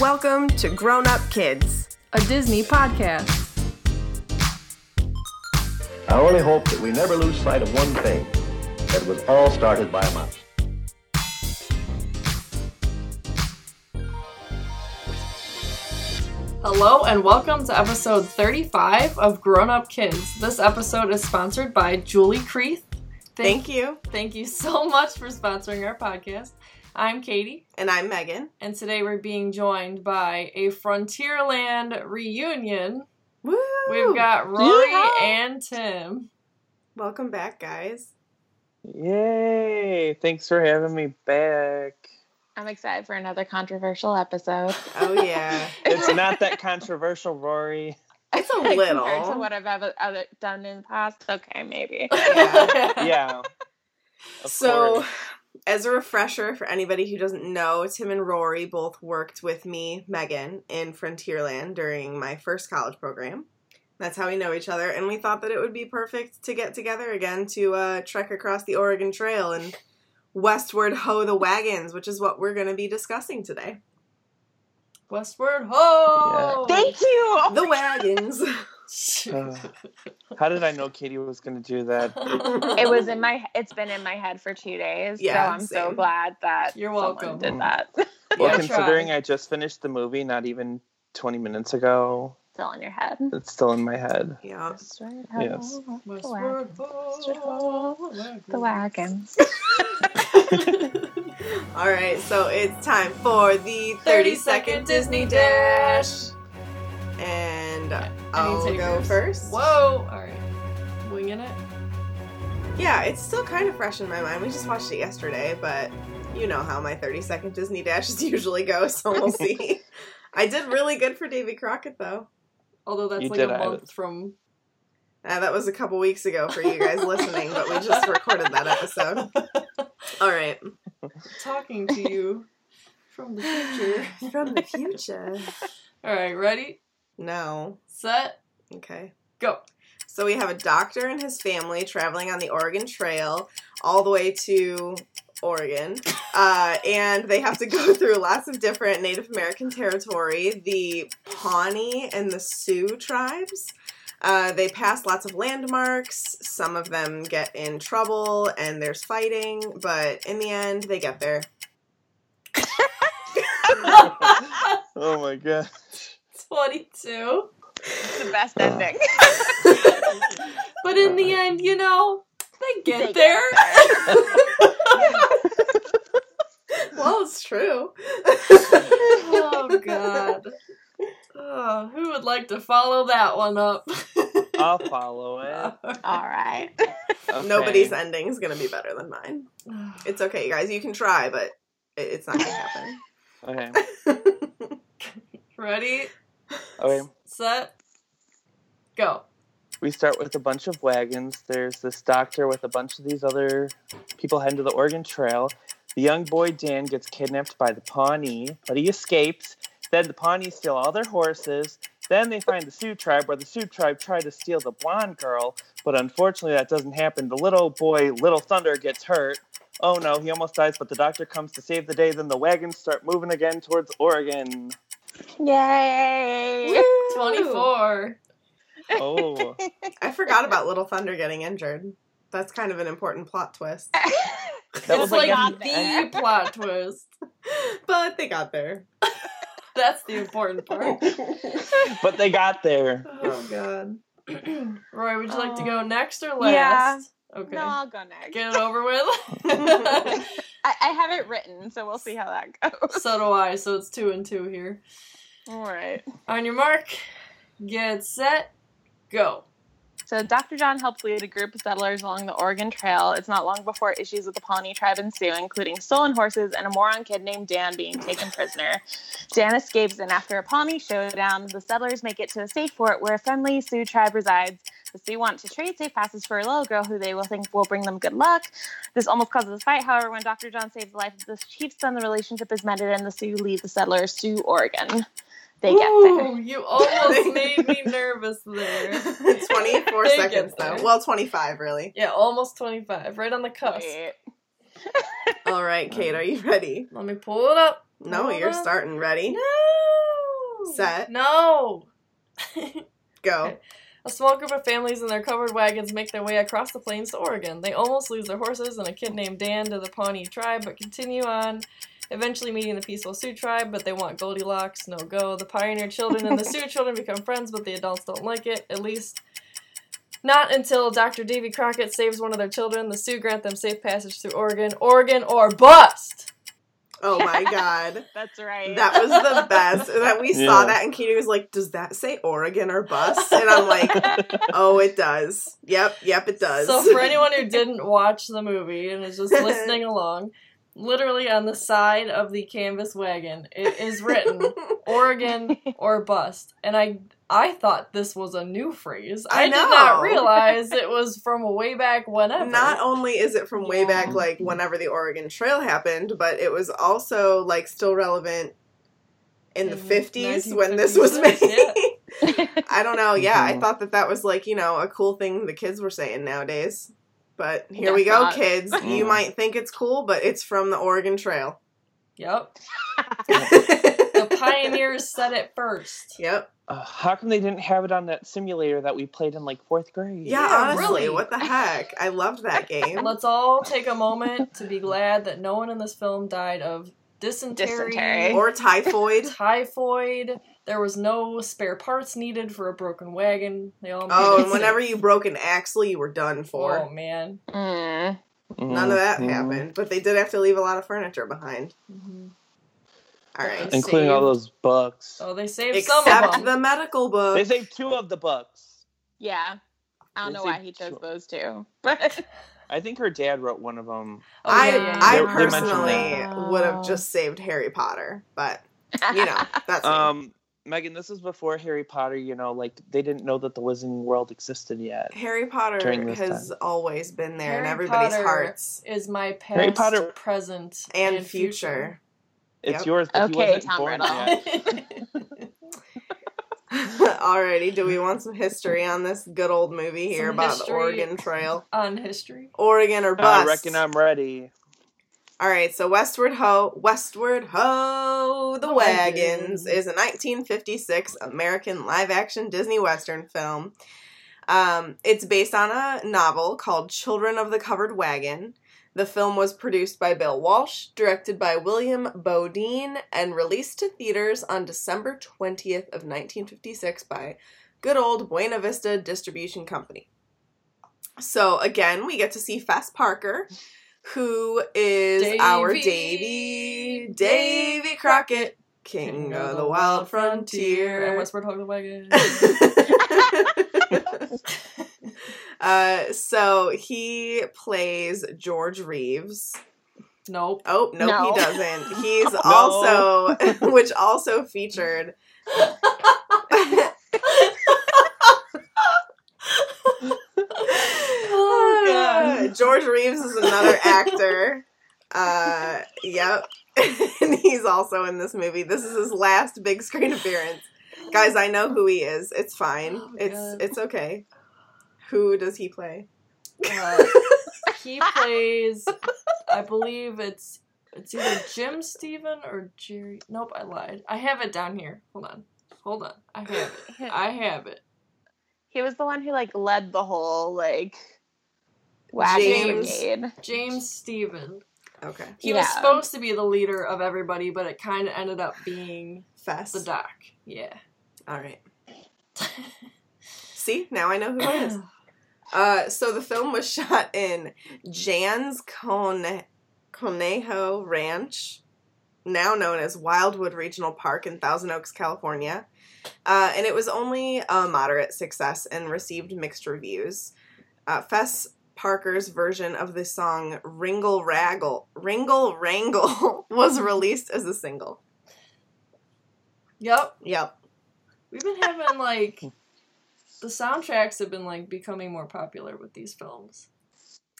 Welcome to Grown Up Kids. a Disney podcast. I only hope that we never lose sight of one thing that was all started by a mouse. Hello and welcome to episode 35 of Grown Up Kids. This episode is sponsored by Julie Creeth. Thank you. Thank you so much for sponsoring our podcast. I'm Katie, And I'm Megan. and today we're being joined by a Frontierland reunion. Woo! We've got Rory Yeehaw! and Tim. Welcome back, guys. Yay! Thanks for having me back. I'm excited for another controversial episode. Oh, yeah. It's not that controversial, Rory. It's a Compared to what I've ever, other, done in the past. Okay, maybe. Yeah. Yeah. Of So, course. As a refresher for anybody who doesn't know, Tim and Rory both worked with me, Megan, in Frontierland during my first college program. That's how we know each other, and we thought that it would be perfect to get together again to uh, trek across the Oregon Trail and westward hoe the wagons, which is what we're going to be discussing today. Westward Ho! Thank you. The wagons. Uh, how did I know Katie was going to do that? It was in my. It's been in my head for two days. Yeah, so I'm so glad that You're welcome. Did that Well, Yeah, considering try. I just finished the movie not even 20 minutes ago, still in your head? it's still in my head. yeah. Yes. Westward Ho! The wagons. All right, so it's time for the 30 second Disney Dash. And I'll go takers? first. Whoa! Alright. Winging it. Yeah, it's still kind of fresh in my mind. We just watched it yesterday, but you know how my 30 second Disney Dashes usually go, so we'll see. I did really good for Davy Crockett, though. Although that's You like did a month it. from. Uh, that was a couple weeks ago for you guys listening, but we just recorded that episode. All right. talking to you from the future. From the future. Alright, ready? No. Set, Okay. go. So we have a doctor and his family traveling on the Oregon Trail all the way to Oregon. Uh, and they have to go through lots of different Native American territory, the Pawnee and the Sioux tribes. Uh, they pass lots of landmarks. Some of them get in trouble and there's fighting, but in the end, they get there. Oh my god. 22. It's the best ah. ending. But in the end, you know, they get They get there. well, it's true. oh, God. Oh, who would like to follow that one up? I'll follow it. All right. Okay. Nobody's ending is going to be better than mine. It's okay, you guys. You can try, but it's not going to happen. Okay. Ready, Okay. set, go. we start with a bunch of wagons. There's this doctor with a bunch of these other people heading to the Oregon Trail. The young boy Dan gets kidnapped by the Pawnee, but he escapes. Then the Pawnee steal all their horses. Then they find the Sioux tribe, where the Sioux tribe try to steal the blonde girl, but unfortunately that doesn't happen. The little boy, Little Thunder, gets hurt. Oh no, he almost dies, but the doctor comes to save the day. Then the wagons start moving again towards Oregon. Yay. 24. Oh, I forgot about Little Thunder getting injured. That's kind of an important plot twist. that It's was like, like, the plot twist. But they got there. That's the important part. but they got there. Oh god. Roy, would you like to oh. go Oh. next or last? Yeah. Okay. No, I'll go next. Get it over with. I, I have it written, so we'll see how that goes. so do I, so it's two and two here. All right. On your mark, get set, go. So Dr. John helps lead a group of settlers along the Oregon Trail. It's not long before issues with the Pawnee tribe ensue, including stolen horses and a moron kid named Dan being taken prisoner. Dan escapes, and after a Pawnee showdown, the settlers make it to a safe fort where a friendly Sioux tribe resides. The Sioux want to trade safe passes for a little girl who they will think will bring them good luck. This almost causes a fight. However, when Dr. John saves the life of the chief's son, the relationship is mended, and the Sioux leave the settlers to Oregon. They get there. Ooh, you almost made me nervous there. 24 They get seconds though. there. Well, 25 really. Yeah, almost 25. Right on the cusp. All right, Kate, are you ready? Let me pull it up. No, Hold you're on. starting. Ready? No. Set. No. Go. A small group of families in their covered wagons make their way across the plains to Oregon. They almost lose their horses and a kid named Dan to the Pawnee tribe, but continue on, eventually meeting the peaceful Sioux tribe, but they want Goldilocks, no go. The pioneer children and the Sioux children become friends, but the adults don't like it, at least not until Dr. Davy Crockett saves one of their children. The Sioux grant them safe passage through Oregon. Oregon or bust! Oh my god. That's right. That was the best. That we saw that and Katie was like, "Does that say Oregon or bus?" And I'm like, "Oh, it does. Yep, yep, it does." So for anyone who didn't watch the movie and is just listening along, literally on the side of the canvas wagon, it is written Oregon or bust. And I I thought this was a new phrase. I, I did not realize it was from way back whenever. Not only is it from way Yeah. back, like whenever the Oregon Trail happened, but it was also like still relevant in the 50s when this was made. 1956, I don't know. Yeah, I Mhm. thought that that was like, you know, a cool thing the kids were saying nowadays. But here Guess we go, not. kids. You Mm. might think it's cool, but it's from the Oregon Trail. Yep. The pioneers said it first. yep. Uh, how come they didn't have it on that simulator that we played in like fourth grade? Yeah, Yeah, honestly, really. what the heck? I loved that game. Let's all take a moment to be glad that no one in this film died of dysentery, Dysentery. or typhoid. typhoid. There was no spare parts needed for a broken wagon. They all made Oh, and whenever you broke an axle, you were done for. Oh man. Mm. None of that Mhm. happened, but they did have to leave a lot of furniture behind. Mhm. All right. Including all those books. Oh, they saved some of Except them. the medical book. They saved two of the books. Yeah. I don't They know why he chose sure. those two. But I think her dad wrote one of them. Oh, I yeah, yeah, I yeah. they personally would have just saved Harry Potter, but you know that's. Um, Megan, this is before Harry Potter. You know, like they didn't know that the Wizarding World existed yet. Harry Potter has time. always been there in everybody's Potter hearts is my past, Harry Potter- present, and future. It's Yep. yours, but he Okay, wasn't Tom born Riddle. yet. Alrighty, do we want some history on this good old movie here Some about the Oregon Trail? On history. Oregon or bust? I reckon I'm ready. All right, so Westward Ho, Westward Ho, The Wagons is a 1956 American live-action Disney Western film. Um, it's based on a novel called Children of the Covered Wagon. The film was produced by Bill Walsh, directed by William Beaudine, and released to theaters on December 20th of 1956 by good old Buena Vista Distribution Company. So again, we get to see Fess Parker, who is our Davy. Davy, Davy Crockett, King of the Wild and Frontier. Westward Ho the Wagon. uh, so he plays George Reeves. nope. Oh no, No. he doesn't. He's also, which also featured. Oh god. George Reeves is another actor. Uh, yep, and he's also in this movie. This is his last big screen appearance. Guys, I know who he is. It's fine. Oh, it's God. it's okay. Who does he play? Uh, he plays I believe it's it's either Jim Stephen or Jerry Nope, I lied. I have it down here. Hold on. Hold on. I have it. I have it. He was the one who like led the whole like wagon James. brigade. James Stephen. Okay, He was supposed to be the leader of everybody, but it kind of ended up being Fess. the doc. Yeah. All right. See, now I know who it is. Uh, so the film was shot in Janss Cone- Conejo Ranch, now known as Wildwood Regional Park in Thousand Oaks, California. Uh, and it was only a moderate success and received mixed reviews. Uh, Fess Parker's version of the song Ringle Raggle, Wringle Wrangle was released as a single. Yep. Yep. We've been having like the soundtracks have been like becoming more popular with these films.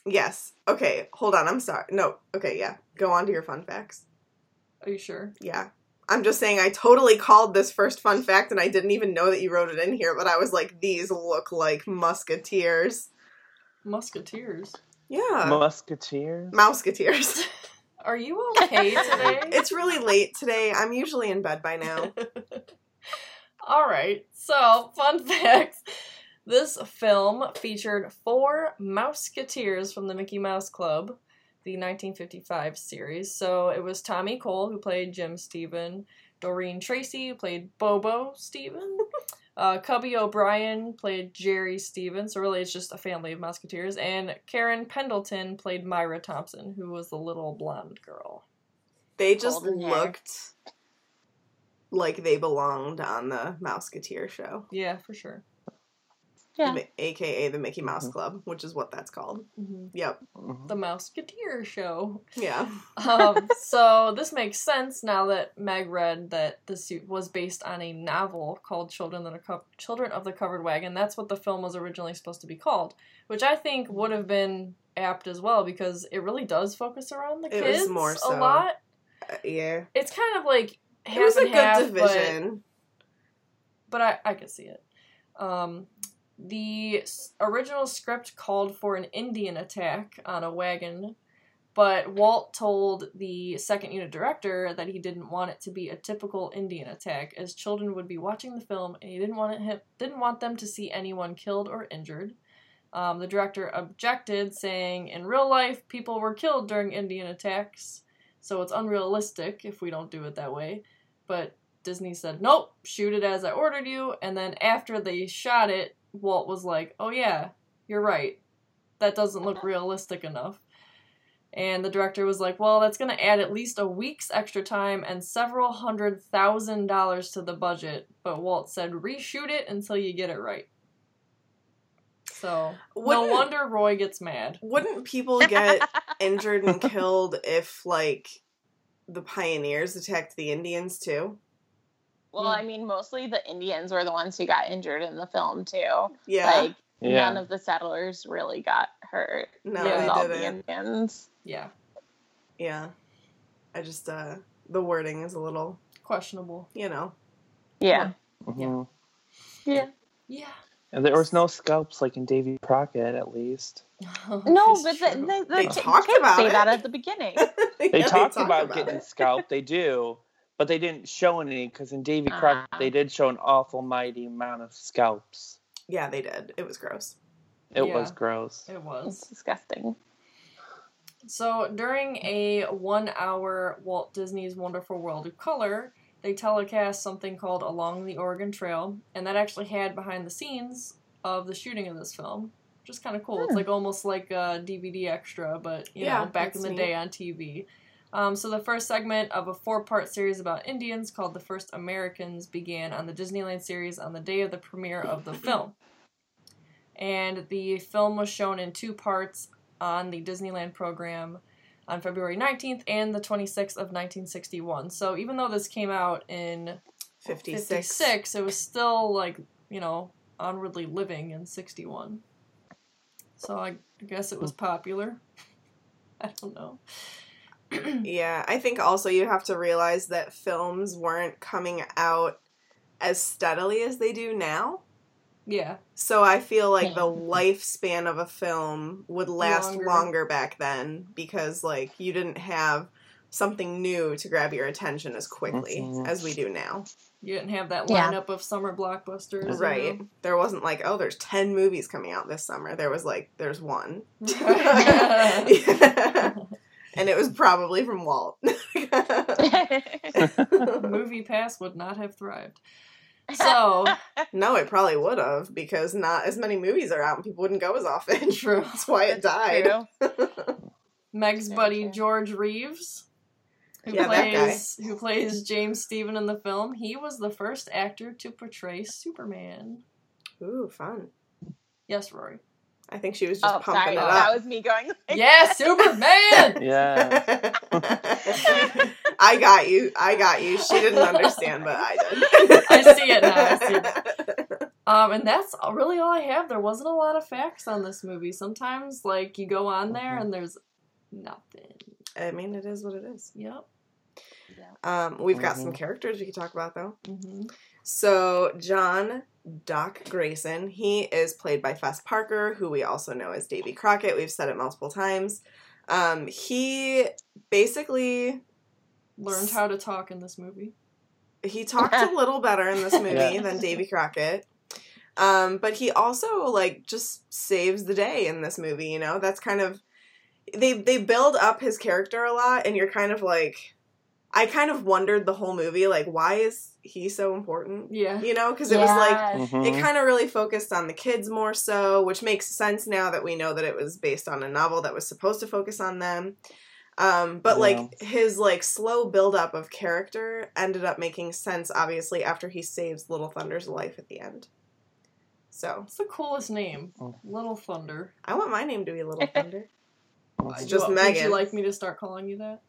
Yes. Okay, hold on. I'm sorry. No. Okay, yeah. Go on to your fun facts. Are you sure? Yeah. I'm just saying I totally called this first fun fact and I didn't even know that you wrote it in here, but I was like, these look like musketeers. Musketeers. Yeah. Musketeers. Mouseketeers. Are you okay today? it's really late today. I'm usually in bed by now. All right. So, fun facts. This film featured four Mouseketeers from the Mickey Mouse Club, the 1955 series. So, it was Tommy Cole, who played Jim Stephen, Doreen Tracey, who played Bobo Stephen, uh, Cubby O'Brien played Jerry Stephen. So, really, it's just a family of musketeers, And Karen Pendleton played Myra Thompson, who was the little blonde girl. They just Golden hair. looked like they belonged on the Mouseketeer show, Yeah, for sure. Yeah. Mi- aka the Mickey Mouse Club, which is what that's called. hmm Yep. Mhm. The Mouseketeer show. Yeah. um, so this makes sense now that Meg read that the suit was based on a novel called Children of the Co- Children of the Covered Wagon. That's what the film was originally supposed to be called, which I think would have been apt as well because it really does focus around the It was kids more a lot. Uh, yeah. It's kind of like half it was a and good half, but- division. but I, I could see it. Um, the original script called for an Indian attack on a wagon, but Walt told the second unit director that he didn't want it to be a typical Indian attack, as children would be watching the film, and he didn't want it didn't want them to see anyone killed or injured. Um, the director objected, saying, "In real life, people were killed during Indian attacks, so it's unrealistic if we don't do it that way." But Disney said, nope, shoot it as I ordered you. And then after they shot it, Walt was like, oh yeah, you're right. That doesn't look realistic enough. And the director was like, well, that's going to add at least a week's extra time and several hundred thousand dollars to the budget. But Walt said, reshoot it until you get it right. So, no Wouldn't- wonder Roy gets mad. Wouldn't people get injured and killed if like the pioneers attacked the Indians too? Well, I mean, mostly the Indians were the ones who got injured in the film too. Yeah. Like Yeah. none of the settlers really got hurt. no, Yeah. It was they all didn't. the Indians. Yeah, Yeah. I just uh the wording is a little, questionable. you know. Yeah. Mhm. Yeah. Yeah. And there was no scalps like in Davy Crockett, at least. No, It's but the, the, the They ki- talked about say it. that at the beginning. They Yeah, talked talk about, getting it. scalped. They do, but they didn't show any because in Davy Ah. Crockett they did show an awful mighty amount of scalps. Yeah, they did. It was gross. It Yeah. was gross. It was. It's disgusting. So during a one hour Walt Disney's Wonderful World of Color, they telecast something called Along the Oregon Trail, and that actually had behind the scenes of the shooting of this film, which is kind of cool. It's Hmm. like almost like a DVD extra, but you Yeah, know, back in the neat. day on TV. Um, so the first segment of a four-part series about Indians called "The First Americans" began on the Disneyland series on the day of the premiere of the film, and the film was shown in two parts on the Disneyland program on February 19th and the 26th of 1961. So even though this came out in 56. 56, it was still like, you know, onwardly living in 61. So I, I guess it was popular. I don't know. Yeah, I think also you have to realize that films weren't coming out as steadily as they do now. Yeah. So I feel like the lifespan of a film would last Longer. longer. back then because like you didn't have something new to grab your attention as quickly as we do now. You didn't have that Yeah. lineup of summer blockbusters. you Right. know? There wasn't like, oh, there's 10 movies coming out this summer. There was like, there's one. Yeah. And it was probably from Walt. Movie Pass would not have thrived. So, no, it probably would have because not as many movies are out and people wouldn't go as often. True. That's why it died. Meg's buddy. George Reeves, who Yeah, plays who plays James Stephen in the film, he was the first actor to portray Superman. Ooh, fun. Yes, Rory. I think she was just Oh, pumping sorry. it That was me going. Like, Yeah, Superman. Yeah. I got you. I got you. She didn't understand, but I did. I see it now, I see Um, and that's really all I have. There wasn't a lot of facts on this movie. Sometimes, like you go on there and there's nothing. I mean, it is what it is. Yep. Um, we've got some Mhm. characters we could talk about though. hmm So John Doc Grayson. He is played by Fess Parker, who we also know as Davy Crockett. We've said it multiple times. Um, he basically Learned how to talk in this movie. he talked a little better in this movie Yeah. than Davy Crockett. Um, but he also like just saves the day in this movie, you know? That's kind of they they build up his character a lot and you're kind of like I kind of wondered the whole movie like why is he so important? Yeah. You know, cuz it was like Yes. Mhm. it kind of really focused on the kids more so, which makes sense now that we know that it was based on a novel that was supposed to focus on them. Um, but Yeah. like his like slow buildup of character ended up making sense, obviously, after he saves Little Thunder's life at the end. So it's the coolest name? Oh. Little Thunder. I want my name to be Little Thunder. It's just Would- Would you like me to start calling you that?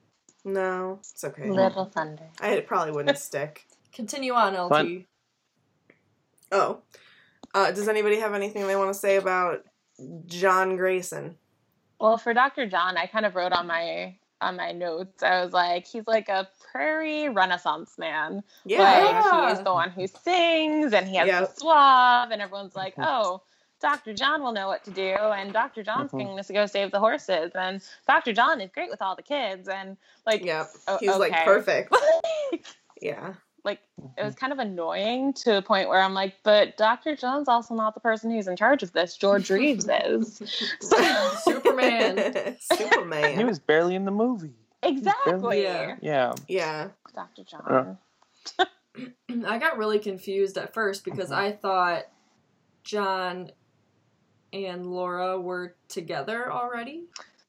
No, it's okay. Little Thunder. I it probably wouldn't stick. Continue on, LT. Fun. Oh, uh, does anybody have anything they want to say about John Grayson? Well, for Dr. John, I kind of wrote on my on my notes. I was like, he's like a prairie renaissance man. Yeah, Like he's the one who sings and he has Yep. the suave and everyone's like, Oh, Dr. John will know what to do and Dr. John's Mhm. going to go save the horses and Dr. John is great with all the kids and like yep. o- He's like okay. perfect. Yeah. like it was kind of annoying to a point where I'm like, but Dr. John's also not the person who's in charge of this. George Reeves is. Superman. Superman. He was barely in the movie. exactly. Yeah. Yeah. yeah. Dr. John. I got really confused at first because Mhm. I thought John and Laura were together already,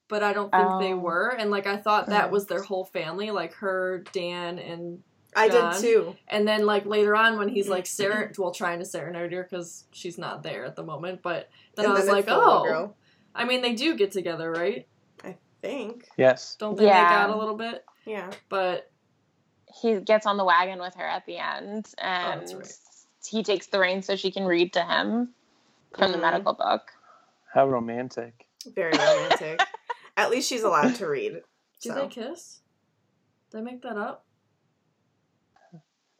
but I don't think they Oh. were. And like I thought that Mm. was their whole family, like her, Dan, and I John. did too. and then like later on when he's like ser- well trying to serenade her because she's not there at the moment. But then And I was then like, it's the little oh, girl, I mean they do get together, right? I think. Yes. Don't they make Yeah. out a little bit? Yeah. But He gets on the wagon with her at the end and that's right. he takes the reins so she can read to him from the Mhm. medical book. How romantic. Very romantic. At least she's allowed to read. do So. they kiss? Did I make that up?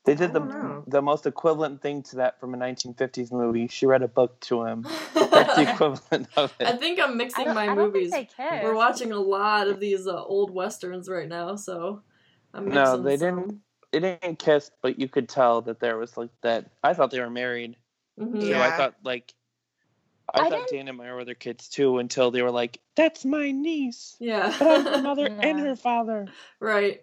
They did the know. the most equivalent thing to that from a 1950s movie. She read a book to him. That's the equivalent of it. I think I'm mixing my I don't movies. think they kiss. We're watching a lot of these uh, old westerns right now, so I'm No, they some. didn't. They didn't kiss, but you could tell that there was like that. I thought they were married. Mhm. So Yeah. I thought like. I, I thought Dan and Maya were their kids too until they were like, "That's my niece, Yeah. but I'm her mother and her father." right.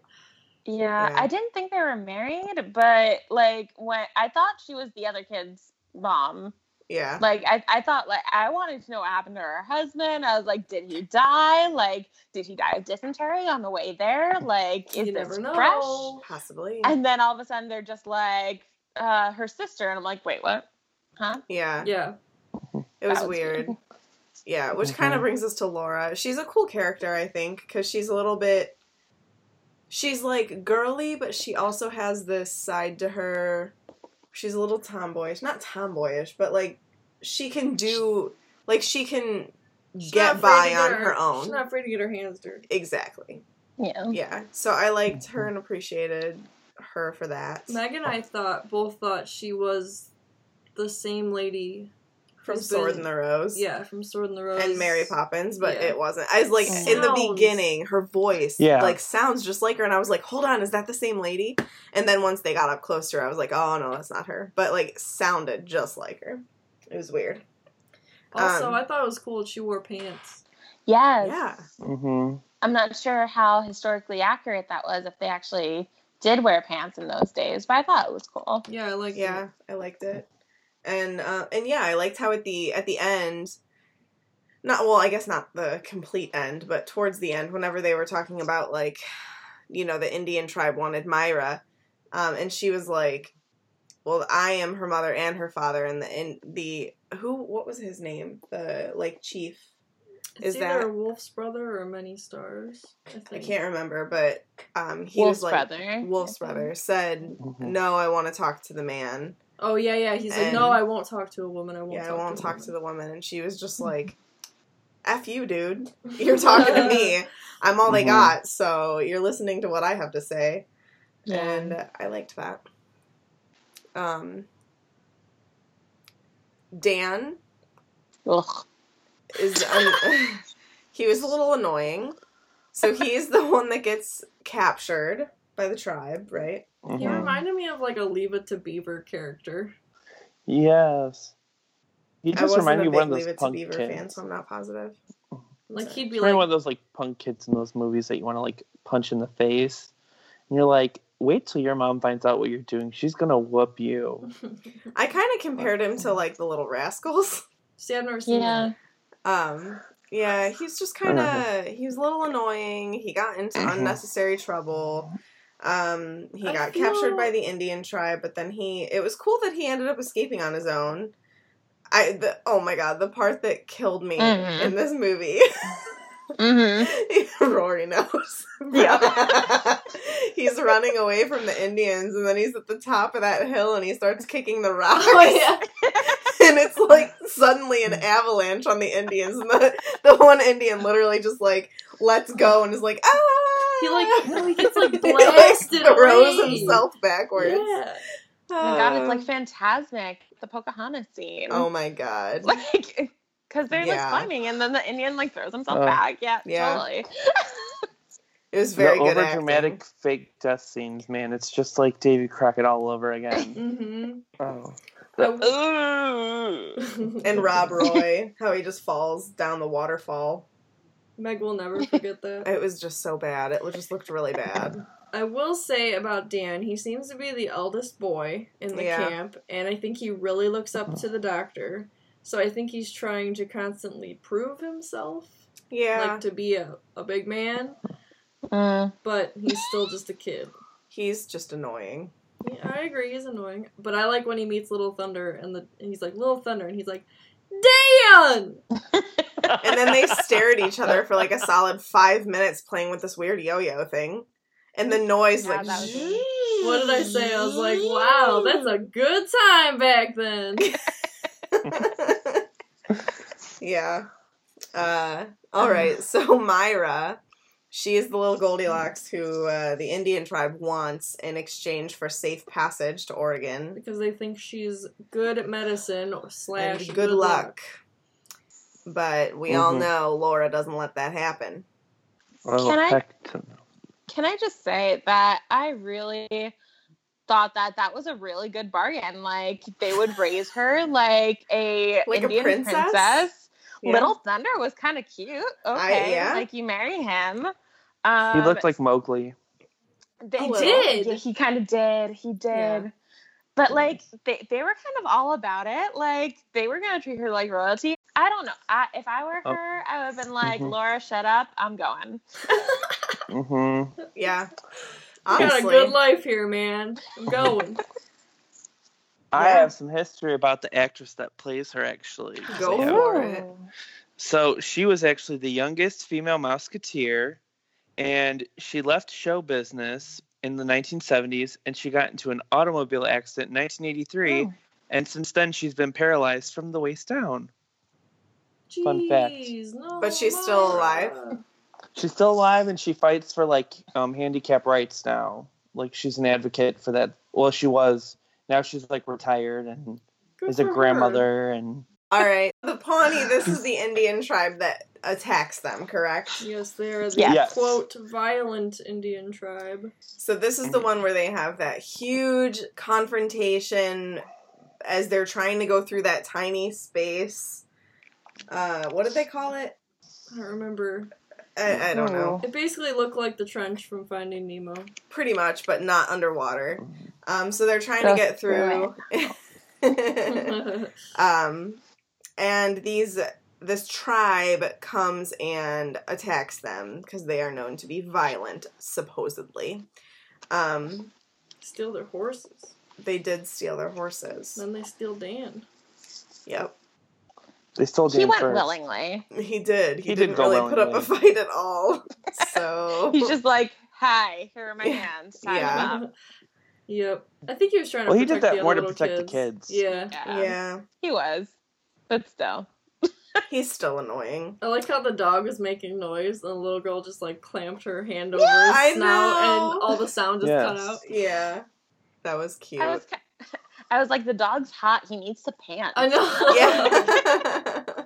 Yeah, Yeah. I didn't think they were married, but like when I thought she was the other kid's mom. Yeah. Like I, I thought like I wanted to know what happened to her husband. I was like, did he die? Like, did he die of dysentery on the way there? Like, is you this never know. fresh? Possibly. And then all of a sudden they're just like uh, her sister, and I'm like, wait, what? Huh? yeah. Yeah. It was was weird. weird. Yeah, which mm-hmm. kind of brings us to Laura. She's a cool character, I think, because she's a little bit. She's like girly, but she also has this side to her. She's a little tomboyish. Not tomboyish, but like she can do. Like she can She's get by afraid to on get her own. She's not afraid to get her hands dirty. Exactly. Yeah. Yeah. So I liked mm-hmm. her and appreciated her for that. Meg and I thought both thought she was the same lady From who's Sword been- in the Rose. Yeah, from Sword in the Rose. and Mary Poppins, but Yeah. it wasn't. I was like in the beginning, her voice Yeah. like sounds just like her, and I was like, hold on, is that the same lady? And then once they got up closer, I was like, oh no, that's not her. But like sounded just like her. It was weird. Also, Um, I thought it was cool that she wore pants. Yes. Yeah. Mm-hmm. I'm not sure how historically accurate that was if they actually did wear pants in those days, but I thought it was cool. Yeah, I like Yeah, I liked it. And uh, and yeah, I liked how at the at the end not well, I guess not the complete end, but towards the end, whenever they were talking about like, you know, the Indian tribe wanted Myra, um, and she was like, "Well, I am her mother and her father," and the and the who what was his name? The like chief. It's Is either that- a Wolf's brother or Many Stars. I, I can't remember, but um, he Wolf's was like brother. Wolf's brother said, Mhm. "No, I want to talk to the man." Oh yeah, yeah. He's like, no, I won't talk to a woman. I won't. yeah, talk I won't to talk woman." to the woman. And she was just like, F you, dude. You're talking to me. I'm all they Mhm. got, so you're listening to what I have to say. Yeah. And I liked that. Um, Dan Ugh. is un- he was a little annoying. So he's the one that gets captured by the tribe, right? He Mhm. reminded me of like a Leave It to Beaver character. Yes. He I just wasn't reminded me of one of Leave those It to punk Beaver kids. fan, so I'm not positive. Like he'd be like, one of those like punk kids in those movies that you want to like punch in the face, and you're like, wait till your mom finds out what you're doing. She's gonna whoop you. I kind of compared him to like the Little Rascals. see, I've never seen Yeah. that. Um, yeah, he's just kind of he was a little annoying. He got into Mhm. unnecessary trouble. Um, he I got feel- captured by the Indian tribe, but then he it was cool that he ended up escaping on his own. I the oh my god, the part that killed me Mhm. in this movie. Mm-hmm. Rory knows. Yeah. he's running away from the Indians, and then he's at the top of that hill, and he starts kicking the rocks. Oh yeah. And it's like suddenly an avalanche on the Indians, and the the one Indian literally just like lets go and is like ah. He like no, he gets like He, like, throws away. himself backwards. Yeah. Oh my god, it's like Uh, Fantasmic. The Pocahontas scene. oh my god. Like, because they're Yeah. like climbing, and then the Indian like throws himself Oh. back. Yeah, Yeah. totally. It was very the good over dramatic fake death scenes, man. It's just like Davy Crockett all over again. Mm-hmm. oh. Ooh. And Rob Roy, how he just falls down the waterfall. Meg will never forget that. It was just so bad. It just looked really bad. I will say about Dan, he seems to be the eldest boy in the Yeah. camp, and I think he really looks up to the doctor. So I think he's trying to constantly prove himself, Yeah. like to be a, a big man, Mm. but he's still just a kid. He's just annoying. Yeah, I agree, he's annoying. But I like when he meets Little Thunder, and the and he's like Little Thunder, and he's like, Dan. And then they stare at each other for like a solid five minutes playing with this weird yo-yo thing. And the noise Yeah, like What did I say? I was like, wow, that's a good time back then. yeah. Uh, all right. So Myra, she is the little Goldilocks who uh, the Indian tribe wants in exchange for safe passage to Oregon because they think she's good at medicine slash and good luck. But we all Mhm. know Laura doesn't let that happen. Well, Can I- heck to no. Can I just say that I really thought that that was a really good bargain. Like they would raise her like a Like a Indian princess? princess. Yeah. Little Thunder was kind of cute. Okay, yeah. like you marry him. Um, He looked like Mowgli. they He did. did. Yeah, he kind of did. He did. Yeah. But like they, they were kind of all about it. Like they were gonna treat her like royalty. I don't know. I, if I were Oh. her, I would have been like, Mhm. Laura, shut up. I'm going. Mm-hmm. Yeah. I got a good life here, man. I'm going. I Yeah. have some history about the actress that plays her. Actually, Go Yeah. for it. So she was actually the youngest female Musketeer, and she left show business in the 1970s, and she got into an automobile accident in 1983, Oh. and since then she's been paralyzed from the waist down. Fun fact. No, But she's still alive? She's still alive, and she fights for like um, handicap rights now. Like she's an advocate for that. Well, she was. Now she's like retired and Good is a for her. grandmother, and All right. The Pawnee, this is the Indian tribe that attacks them, correct? Yes, they are the Yes. quote violent Indian tribe. So this is the one where they have that huge confrontation as they're trying to go through that tiny space. Uh, what did they call it? I don't remember. I, I don't know. It basically looked like the trench from Finding Nemo. Pretty much, but not underwater. Um, so they're trying to get through. um, and these this tribe comes and attacks them because they are known to be violent, supposedly. Um, Steal their horses. they did steal their horses. Then they steal Dan. Yep, they still He went first. willingly. he did. He, He did didn't go really put up a fight at all. So He's just like, hi, here are my hands. Sign Yeah. them up. Yep. I think he was trying to Well, he did that more to little protect the kids. kids. Yeah. Yeah. yeah, He was. But still. he's still annoying. I like how the dog was making noise and the little girl just like clamped her hand over I his snout know. and all the sound just cut out. Yeah, that was cute. I was I was like, the dog's hot. He needs to pant. I know. Yeah.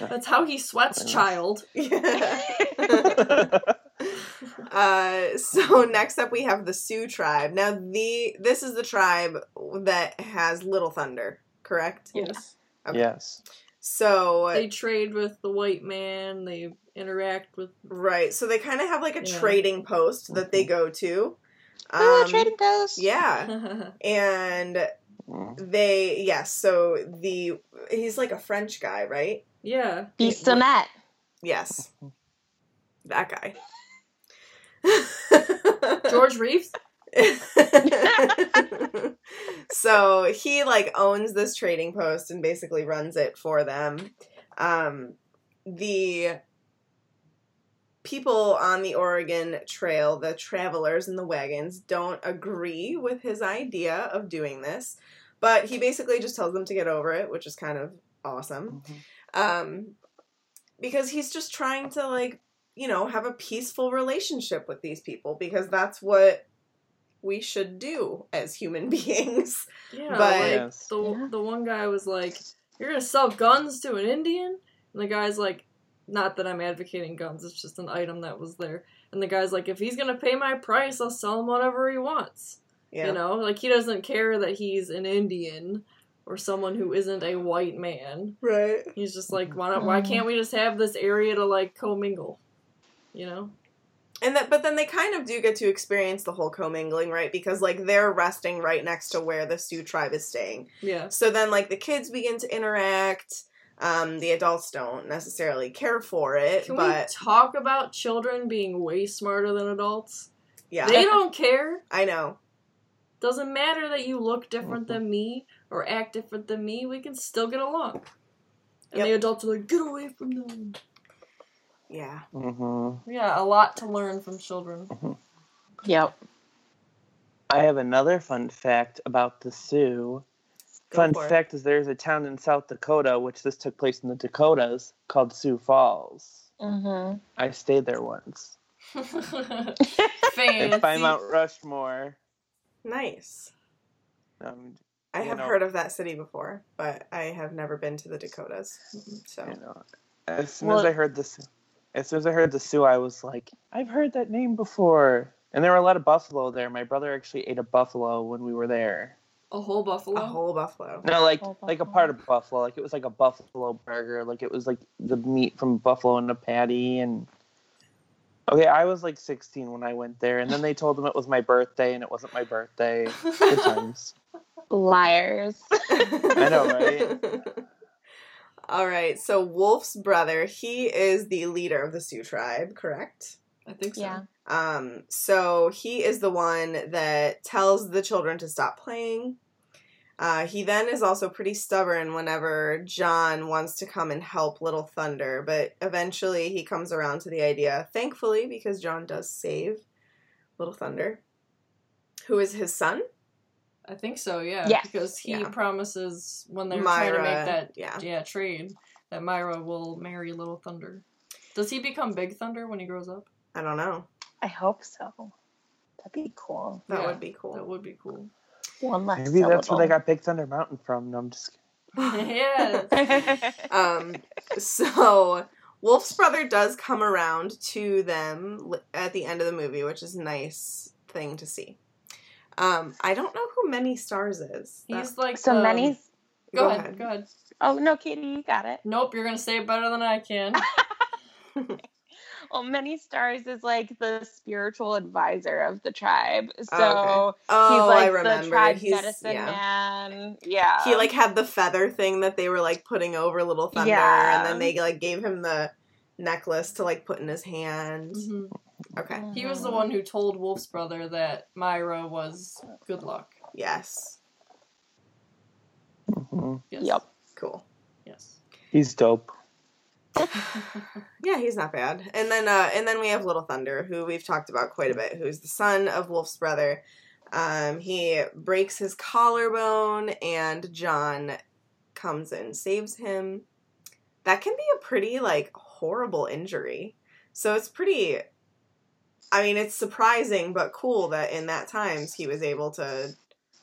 That's how he sweats, child. yeah. Uh, so next up we have the Sioux tribe. Now the this is the tribe that has Little Thunder, correct? Yes. Okay. Yes. So They trade with the white man. They interact with. right, so they kind of have like a Yeah. trading post that they go to. oh, Um, trading post. yeah, and Mm. they yes. So the he's like a French guy, right? yeah. Bissonette. Yes, that guy. George Reeves. so he like owns this trading post and basically runs it for them. Um, the people on the Oregon Trail, the travelers in the wagons, don't agree with his idea of doing this, but he basically just tells them to get over it, which is kind of awesome. Um, because he's just trying to like you know have a peaceful relationship with these people because that's what we should do as human beings. Yeah. But- like Yes. the Yeah. the one guy was like, "You're gonna sell guns to an Indian," and the guy's like, "Not that I'm advocating guns. It's just an item that was there." And the guy's like, "If he's gonna pay my price, I'll sell him whatever he wants." Yeah. You know, like he doesn't care that he's an Indian or someone who isn't a white man. Right. He's just like, why not? Why mm-hmm. can't we just have this area to like commingle? You know? And that but then they kind of do get to experience the whole commingling, right? Because like they're resting right next to where the Sioux tribe is staying. Yeah. So then like the kids begin to interact. Um, the adults don't necessarily care for it, Can but we talk about children being way smarter than adults? yeah, They don't care. I know. Doesn't matter that you look different than me or act different than me. We can still get along. And Yep. the adults are like, get away from them. Yeah. Mm-hmm. Yeah, a lot to learn from children. Yep. I have another fun fact about the Sioux. Go Fun fact is there's a town in South Dakota, which this took place in the Dakotas, called Sioux Falls. Mm-hmm. I stayed there once. Fancy. It's by Mount Rushmore. Nice. Um, I have know- heard of that city before, but I have never been to the Dakotas. So you know, as soon Well- as I heard this, as soon as I heard the Sioux, I was like, I've heard that name before. And there were a lot of buffalo there. My brother actually ate a buffalo when we were there. A whole buffalo. a whole buffalo. No, like like a part of buffalo. Like it was like a buffalo burger. Like it was like the meat from buffalo in a patty. And okay, I was like 16 when I went there, and then they told them it was my birthday, and it wasn't my birthday. Good times. Liars. I know, right? All right. So Wolf's brother, he is the leader of the Sioux tribe, correct? I think so. Yeah. Um, so he is the one that tells the children to stop playing. Uh, he then is also pretty stubborn whenever John wants to come and help Little Thunder, but eventually he comes around to the idea, thankfully, because John does save Little Thunder, who is his son. I think so, yeah. Yes. Because he Yeah. promises when they're trying to make that yeah. yeah, trade that Myra will marry Little Thunder. Does he become Big Thunder when he grows up? I don't know. I hope so. That'd be cool. That Yeah, would be cool. That would be cool. One less. Maybe that's where they got Big Thunder Mountain from. No, I'm just kidding. yeah. um so wolf's brother does come around to them at the end of the movie which is a nice thing to see um i don't know who many stars is He's like so the- many. Go, Go ahead, ahead. Go ahead. Oh no, Katie, you got it. Nope, you're gonna say it better than I can. Well, many stars is like the spiritual advisor of the tribe. So Oh, oh he's like i the remember tribe's he's medicine yeah man. Yeah. he like had the feather thing that they were like putting over little thunder Yeah. and then they like gave him the necklace to like put in his hand Mhm. Okay He was the one who told Wolf's brother that Myra was good luck. yes Mhm. Yes. Yep. cool Yes. He's dope. Yeah, he's not bad. And then uh and then we have Little Thunder, who we've talked about quite a bit, who's the son of Wolf's brother. Um he breaks his collarbone and John comes and saves him. That can be a pretty like horrible injury. So it's pretty I mean, it's surprising but cool that in that times he was able to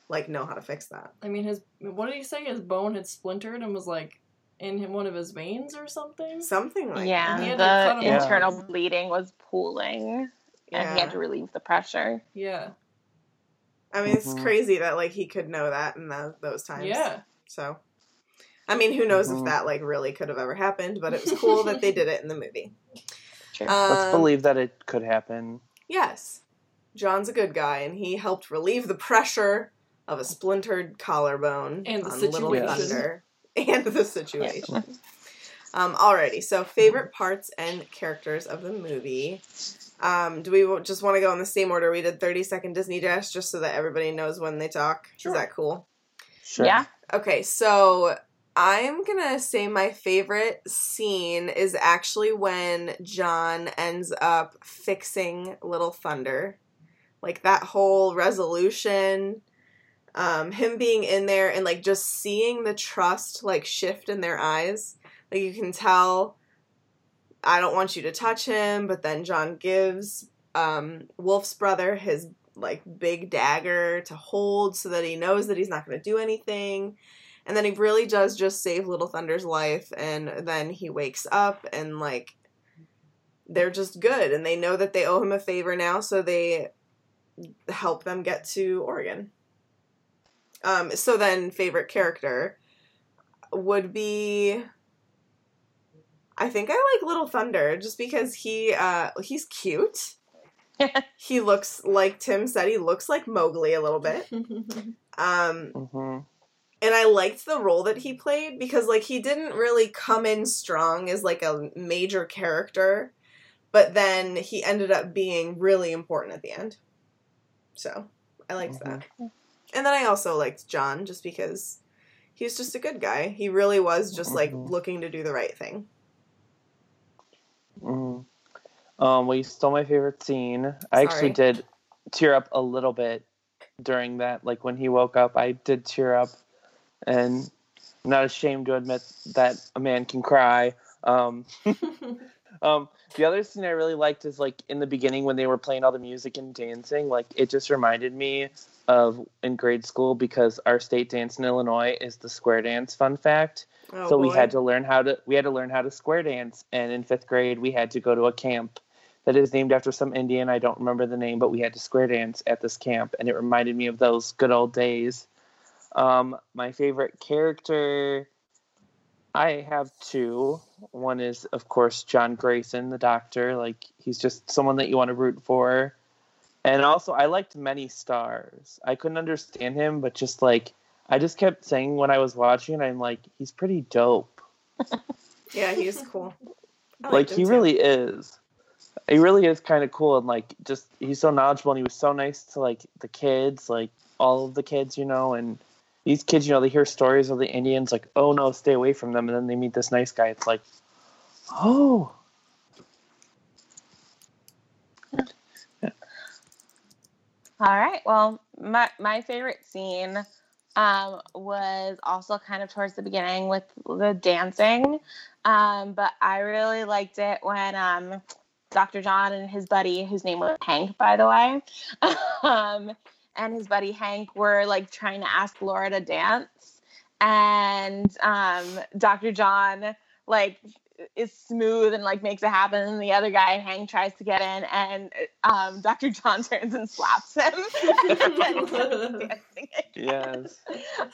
like know how to fix that. I mean, his what did he say? His bone had splintered and was like in him- one of his veins or something. Something like yeah, he had to cut the him off. internal bleeding was pooling, and he had to relieve the pressure. Yeah, I mean, it's Mhm. crazy that like he could know that in tho- those times. yeah. So, I mean, who knows if Mhm. that like really could have ever happened? But it was cool that they did it in the movie. Sure. Let's Um, believe that it could happen. Yes, John's a good guy, and he helped relieve the pressure of a splintered collarbone And the on Little situation. Thunder and the situation. Um, alrighty, so favorite parts and characters of the movie. Um, do we just want to go in the same order we did 30 second Disney Dash just so that everybody knows when they talk? Sure. Is that cool? Sure. Yeah. Okay, so I'm gonna say my favorite scene is actually when John ends up fixing Little Thunder. Like that whole resolution, um, him being in there and like just seeing the trust like shift in their eyes. Like you can tell I don't want you to touch him, but then John gives um Wolf's brother his like big dagger to hold so that he knows that he's not to do anything. And then he really does just save Little Thunder's life and then he wakes up and like they're just good and they know that they owe him a favor now so they help them get to Oregon. Um so then favorite character would be I think I like Little Thunder just because he uh he's cute. he looks like Tim said he looks like Mowgli a little bit. Um hmm and I liked the role that he played because like he didn't really come in strong as like a major character, but then he ended up being really important at the end. So I liked that. And then I also liked John just because he was just a good guy. He really was just like Mhm. looking to do the right thing. hmm Um, well, you stole my favorite scene. I actually did tear up a little bit during that. Like when he woke up, I did tear up, and I'm not ashamed to admit that a man can cry. Um, um, the other scene I really liked is like in the beginning when they were playing all the music and dancing. Like it just reminded me of in grade school because our state dance in Illinois is the square dance. Fun fact Oh, so we had to learn how to we had to learn how to square dance and in fifth grade we had to go to a camp that is named after some indian i don't remember the name but we had to square dance at this camp and it reminded me of those good old days um, my favorite character i have two one is of course john grayson the doctor like he's just someone that you want to root for and also i liked many stars i couldn't understand him but just like I just kept saying when I was watching, I'm like, he's pretty dope. Yeah, he's cool. I like he too. really is. He really is kind of cool and like just he's so knowledgeable and he was so nice to like the kids, like all of the kids, you know, and these kids, you know, they hear stories of the Indians, like, oh no, stay away from them, and then they meet this nice guy. It's like, oh, All right. Well, my my favorite scene um, was also kind of towards the beginning with the dancing, um, but I really liked it when um, Dr. John and his buddy, whose name was Hank, by the way, um, and his buddy Hank were like trying to ask Laura to dance, and um, Dr. John like is smooth and like makes it happen and the other guy Hank tries to get in and um, Dr. John turns and slaps him yes,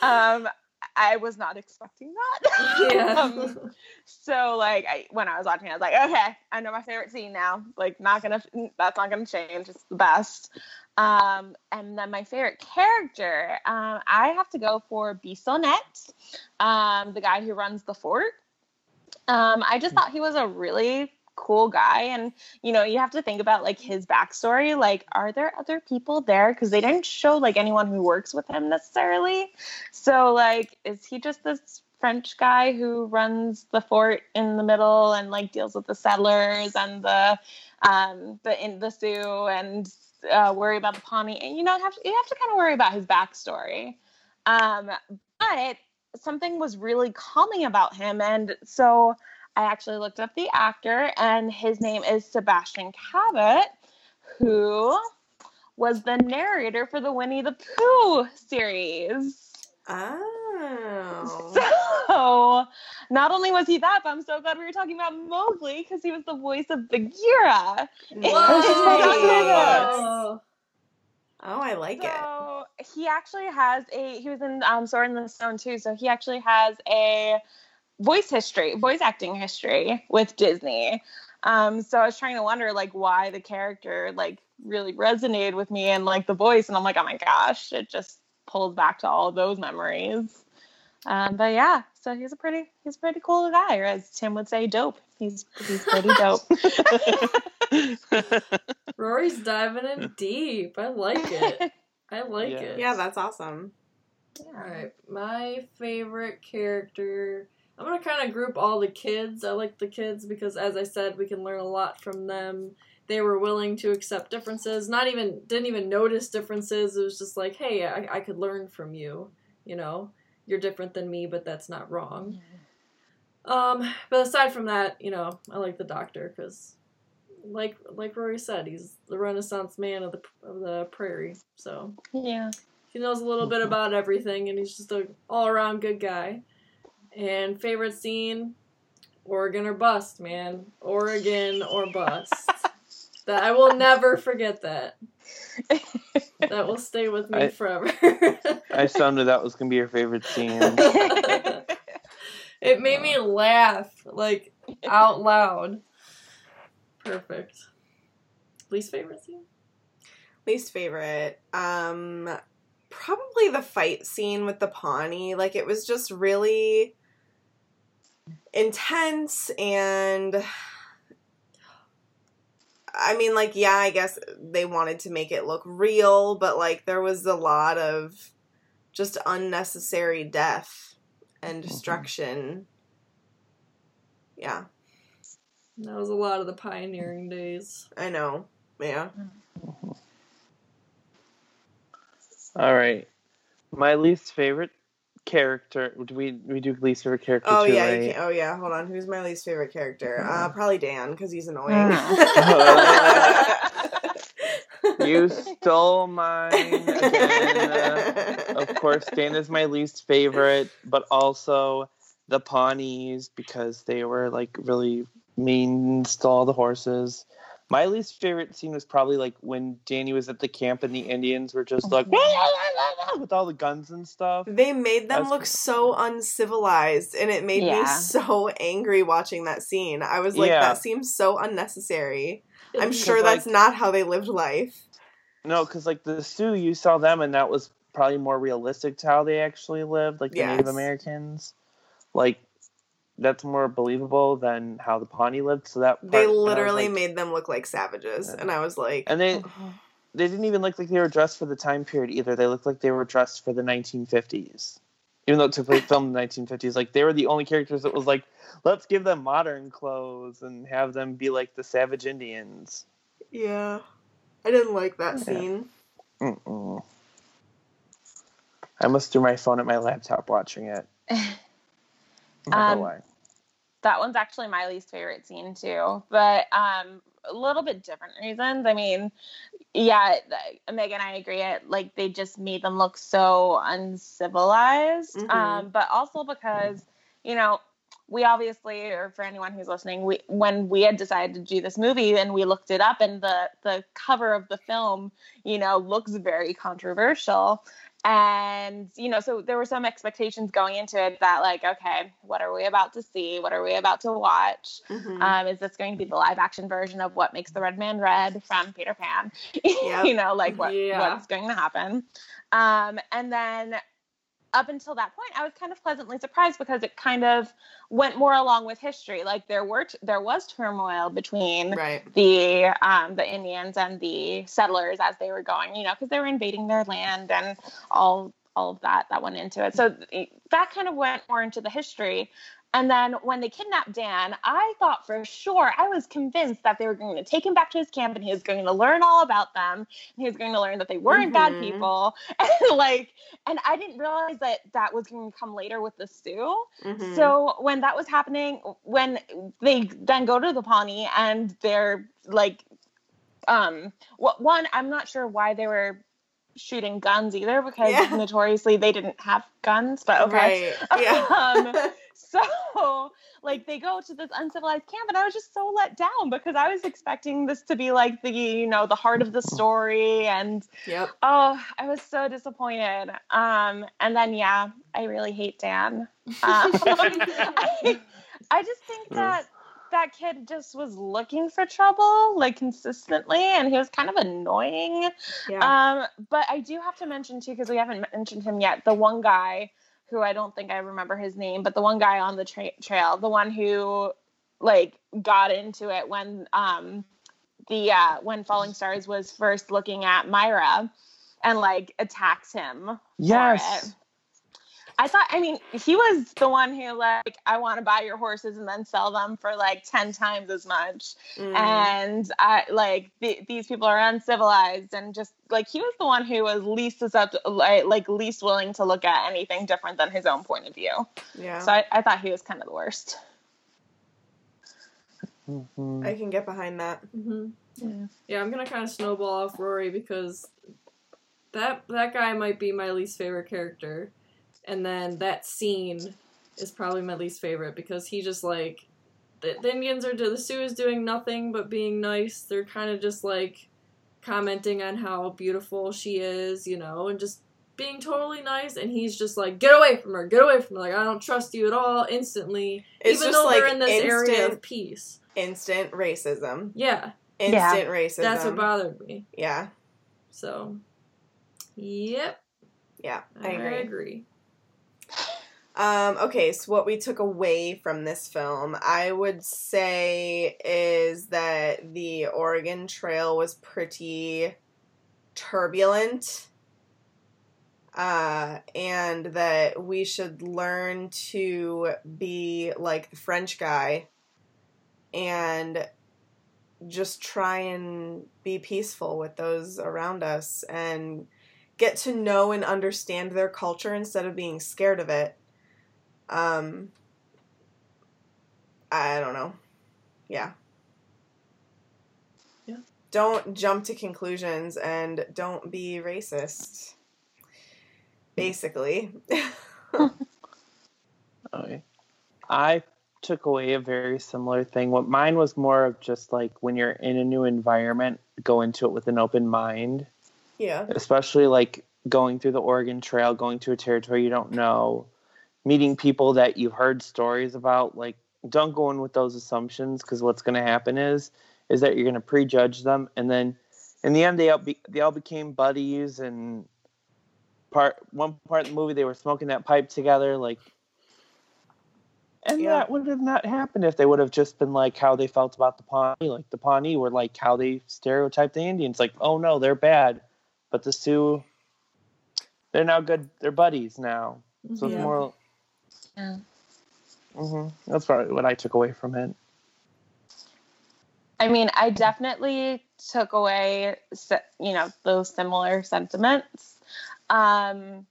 um I was not expecting that. Yeah. um, so like I, when I was watching I was like okay I know my favorite scene now. Like not gonna that's not gonna change it's the best. Um and then my favorite character um I have to go for Bissonette um the guy who runs the fort. Um, I just thought he was a really cool guy. And, you know, you have to think about like his backstory. Like, are there other people there? Because they didn't show like anyone who works with him necessarily. So, like, is he just this French guy who runs the fort in the middle and like deals with the settlers and the, um, the, in the Sioux and uh, worry about the Pawnee? And, you know, have to, you have to kind of worry about his backstory. Um, but something was really calming about him. And so I actually looked up the actor, and his name is Sebastian Cabot, who was the narrator for the Winnie the Pooh series. Oh. So, not only was he that, but I'm so glad we were talking about Mowgli because he was the voice of Bagheera. Whoa! Oh, I like it. So he actually has a. He was in um, Sword in the Stone too. So he actually has a voice history, voice acting history with Disney. Um, so I was trying to wonder like why the character like really resonated with me and like the voice, and I'm like, oh my gosh, it just pulls back to all of those memories. Um, but yeah, so he's a pretty he's a pretty cool guy, or as Tim would say, dope. He's he's pretty dope. Rory's diving in deep. I like it. I like Yeah. it. Yeah, that's awesome. All right, my favorite character. I'm gonna kind of group all the kids. I like the kids because, as I said, we can learn a lot from them. They were willing to accept differences. Not even didn't even notice differences. It was just like, hey, I, I could learn from you. You know, you're different than me, but that's not wrong. Um, but aside from that, you know, I like the doctor because, like like Rory said, he's the Renaissance man of the of the prairie. So yeah. he knows a little bit about everything, and he's just a all around good guy. And favorite scene, Oregon or bust, man. Oregon or bust. that I will never forget that. That will stay with me I- forever. I sounded that was gonna be your favorite scene. it made me laugh like out loud. Perfect. Least favorite scene? Least favorite. Um probably the fight scene with the Pawnee. Like it was just really intense and I mean like yeah, I guess they wanted to make it look real, but like there was a lot of just unnecessary death and mm-hmm. destruction. Yeah, That was a lot of the pioneering days. I know. Yeah. Mm-hmm. All right, my least favorite character. Do we we do least favorite character? Oh too, yeah, right? can, oh yeah. Hold on. Who's my least favorite character? Uh, Hmm. probably Dan because he's annoying. You stole mine again. Uh, of course, Dan is my least favorite, but also the Pawnees because they were like really mean, to all the horses. My least favorite scene was probably like when Danny was at the camp and the Indians were just oh. like with all the guns and stuff. They made them That's- look so uncivilized, and it made me so angry watching that scene. I was like, Yeah. that seems so unnecessary. I'm Because, sure like- that's not how they lived life. No, because like the Sioux, you saw them, and that was probably more realistic to how they actually lived, like the Native Americans. Like that's more believable than how the Pawnee lived. So that They part- and I was literally like- made them look like savages, Yeah. and I was like, and they they didn't even look like they were dressed for the time period either. They looked like they were dressed for the 1950s. Even though it took place filmed in the 1950s, like they were the only characters that was like, let's give them modern clothes and have them be like the savage Indians. yeah, I didn't like that Yeah. scene. Mm-mm. I must do my phone at my laptop watching it. I'm not gonna Um, that one's actually my least favorite scene too but um a little bit different reasons i mean yeah th- megan i agree it like they just made them look so uncivilized Mhm. um but also because you know we obviously or for anyone who's listening we when we had decided to do this movie and we looked it up and the the cover of the film you know looks very controversial and you know so there were some expectations going into it that like okay what are we about to see what are we about to watch Mhm. um, is this going to be the live action version of what makes the red man red from peter pan Yep. you know like what, Yeah. what's going to happen um, and then up until that point i was kind of pleasantly surprised because it kind of went more along with history like there were t- there was turmoil between right. the um, the Indians and the settlers as they were going, you know, because they were invading their land and all all of that that went into it. So that kind of went more into the history. And then when they kidnapped Dan, I thought for sure, I was convinced that they were going to take him back to his camp and he was going to learn all about them. And he was going to learn that they weren't bad Mhm. people. And like, and I didn't realize that that was going to come later with the Sioux. Mhm. So when that was happening, when they then go to the Pawnee and they're like um, wh- one, I'm not sure why they were shooting guns either because Yeah. notoriously they didn't have guns, but okay. Right. Yeah. Um, So, like, they go to this uncivilized camp, and I was just so let down because I was expecting this to be like the, you know, the heart of the story, and yep. oh, I was so disappointed. Um, and then yeah, I really hate Dan. Um, I, I just think that that kid just was looking for trouble, like consistently, and he was kind of annoying. Yeah. Um, but I do have to mention too, because we haven't mentioned him yet, the one guy who I don't think I remember his name, but the one guy on the tra- trail, the one who like got into it when um the uh when Falling Stars was first looking at Myra and like attacked him. Yes. It. I thought I mean he was the one who like I want to buy your horses and then sell them for like 10 times as much Mm. and I like th- these people are uncivilized and just like he was the one who was least susceptible, like, like least willing to look at anything different than his own point of view. yeah. So I, I thought he was kind of the worst. Mhm. I can get behind that. hmm Yeah. Yeah, I'm gonna kind of snowball off Rory because that that guy might be my least favorite character, and then that scene is probably my least favorite because he just like the, the Indians are the Sioux is doing nothing but being nice. They're kind of just like commenting on how beautiful she is, you know, and just being totally nice. And he's just like, "Get away from her! Get away from her! Like I don't trust you at all." Instantly, It's even just though like they're in this area of peace. Instant racism. Yeah, Instant racism. that's what bothered me. yeah. So, yep, Yeah. I I agree. agree. Um, okay, so what we took away from this film, I would say, is that the Oregon Trail was pretty turbulent. Uh, and that we should learn to be like the French guy and just try and be peaceful with those around us and get to know and understand their culture instead of being scared of it. Um, I don't know. Yeah. Yeah. Don't jump to conclusions and don't be racist. Basically. Okay. I took away a very similar thing. What mine was more of just like when you're in a new environment, go into it with an open mind, yeah. especially like going through the Oregon Trail, going to a territory you don't know, meeting people that you've heard stories about. Like, don't go in with those assumptions because what's going to happen is is that you're going to prejudge them, and then in the end, they all be, they all became buddies. And part one part of the movie, they were smoking that pipe together, like. And Yeah. that would have not happened if they would have just been like how they felt about the Pawnee. Like the Pawnee were like how they stereotyped the Indians. Like, oh no, they're bad. But the Sioux, they're now good. They're buddies now. So it's more. Yeah. hmm That's probably what I took away from it. I mean, I definitely took away, you know, those similar sentiments. Um,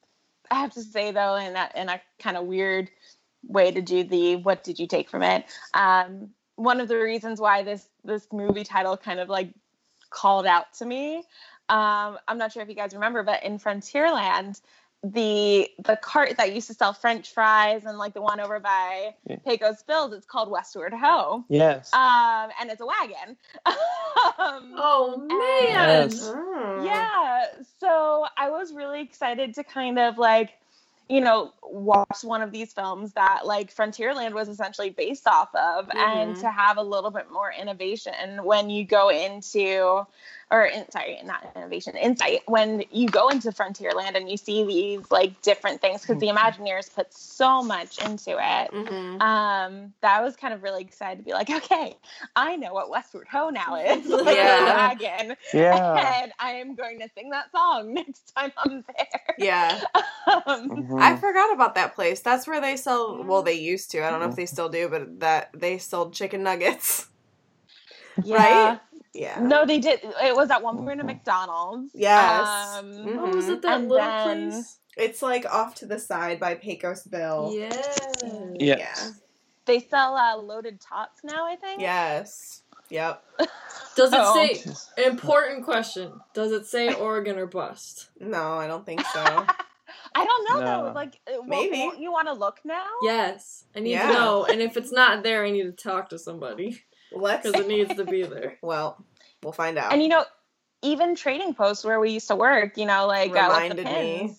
I have to say though, in a, in a kind of weird way to do the what did you take from it? Um, one of the reasons why this this movie title kind of like called out to me. Um, I'm not sure if you guys remember, but in Frontierland, the the cart that used to sell French fries and like the one over by Yeah. Pecos Bills, it's called Westward Ho Yes. um, and it's a wagon. um, Oh man! Yes. Oh. yeah, so I was really excited to kind of like, you know, watch one of these films that like Frontierland was essentially based off of, and Mhm. to have a little bit more innovation when you go into, or in, sorry, not innovation, insight when you go into Frontierland and you see these like different things because the Imagineers put so much into it Mm-hmm. um that was kind of really excited to be like okay i know what westward ho now is like Yeah. wagon yeah. and i am going to sing that song next time i'm there Yeah. um, Mhm. I forgot about that place. That's where they sell. Well, they used to. I don't know if they still do, but that they sold chicken nuggets. yeah Right? Yeah. no they did it was at one point a mcdonald's Yes. um, Mhm. Oh, was it that And little then- place? It's like off to the side by Pecos Bill. Yeah. Yes. they sell uh, loaded tots now i think Yes. Yep. Does it Oh. say important question? Does it say Oregon or bust? No, I don't think so. I don't know No. though. Like, uh, Maybe. Maybe you want to look now? Yes, I need Yeah. to know. And if it's not there, I need to talk to somebody Let's. Because it needs to be there. Well, we'll find out. And you know, even trading posts where we used to work, you know, like uh, with the Reminded me.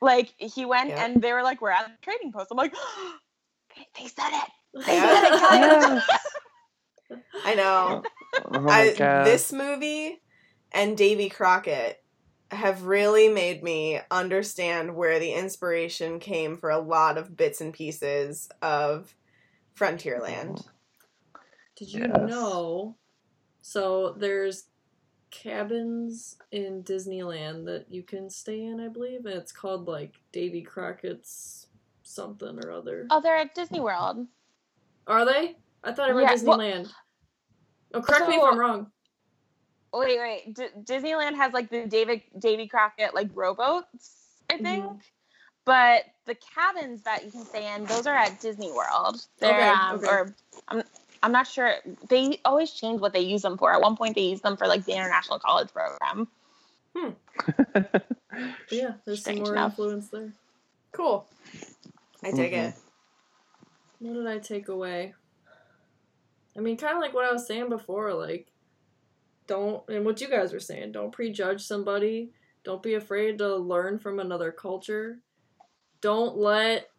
like he went Yeah. and they were like, "We're at the trading post." I'm like, they, they said it. They Yeah. said it, guys. Yes. I know. Oh my I, god. this movie and Davy Crockett have really made me understand where the inspiration came for a lot of bits and pieces of Frontierland. Did you Yes. know? So there's cabins in Disneyland that you can stay in, I believe, and it's called like Davy Crockett's something or other. Oh, they're at Disney World. Are they? I thought I read Yeah, well- Disneyland. oh, correct me if I'm wrong. Wait, wait. D- Disneyland has like the David Davy Crockett like rowboats, I Mm-hmm. think. But the cabins that you can stay in, those are at Disney World. They're Okay, um, okay. or I'm I'm not sure. They always change what they use them for. At one point, they used them for like the international college program. But yeah, there's some more enough. influence there. Cool. I dig Mhm. it. What did I take away? I mean, kind of like what I was saying before, like, don't, and what you guys were saying, don't prejudge somebody. Don't be afraid to learn from another culture. Don't let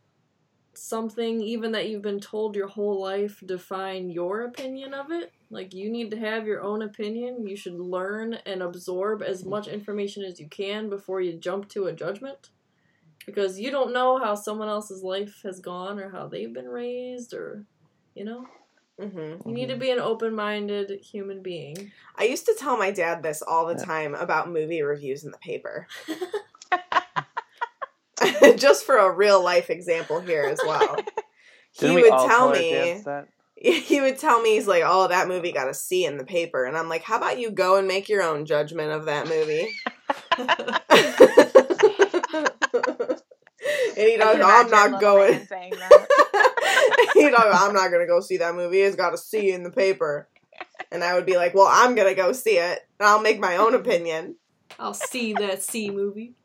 something, even that you've been told your whole life, define your opinion of it. Like, you need to have your own opinion. You should learn and absorb as much information as you can before you jump to a judgment because you don't know how someone else's life has gone or how they've been raised or you know hmm you need to be an open-minded human being I used to tell my dad this all the Yeah. time about movie reviews in the paper. Just for a real life example here as well. he Didn't we would all tell me that? he would tell me he's like, "Oh, that movie got a C in the paper," and I'm like, "How about you go and make your own judgment of that movie?" and he I goes, can oh, "I'm not going." man saying that. he goes, "I'm not gonna go see that movie. It's got a C in the paper." And I would be like, "Well, I'm gonna go see it, and I'll make my own opinion." i'll see that c movie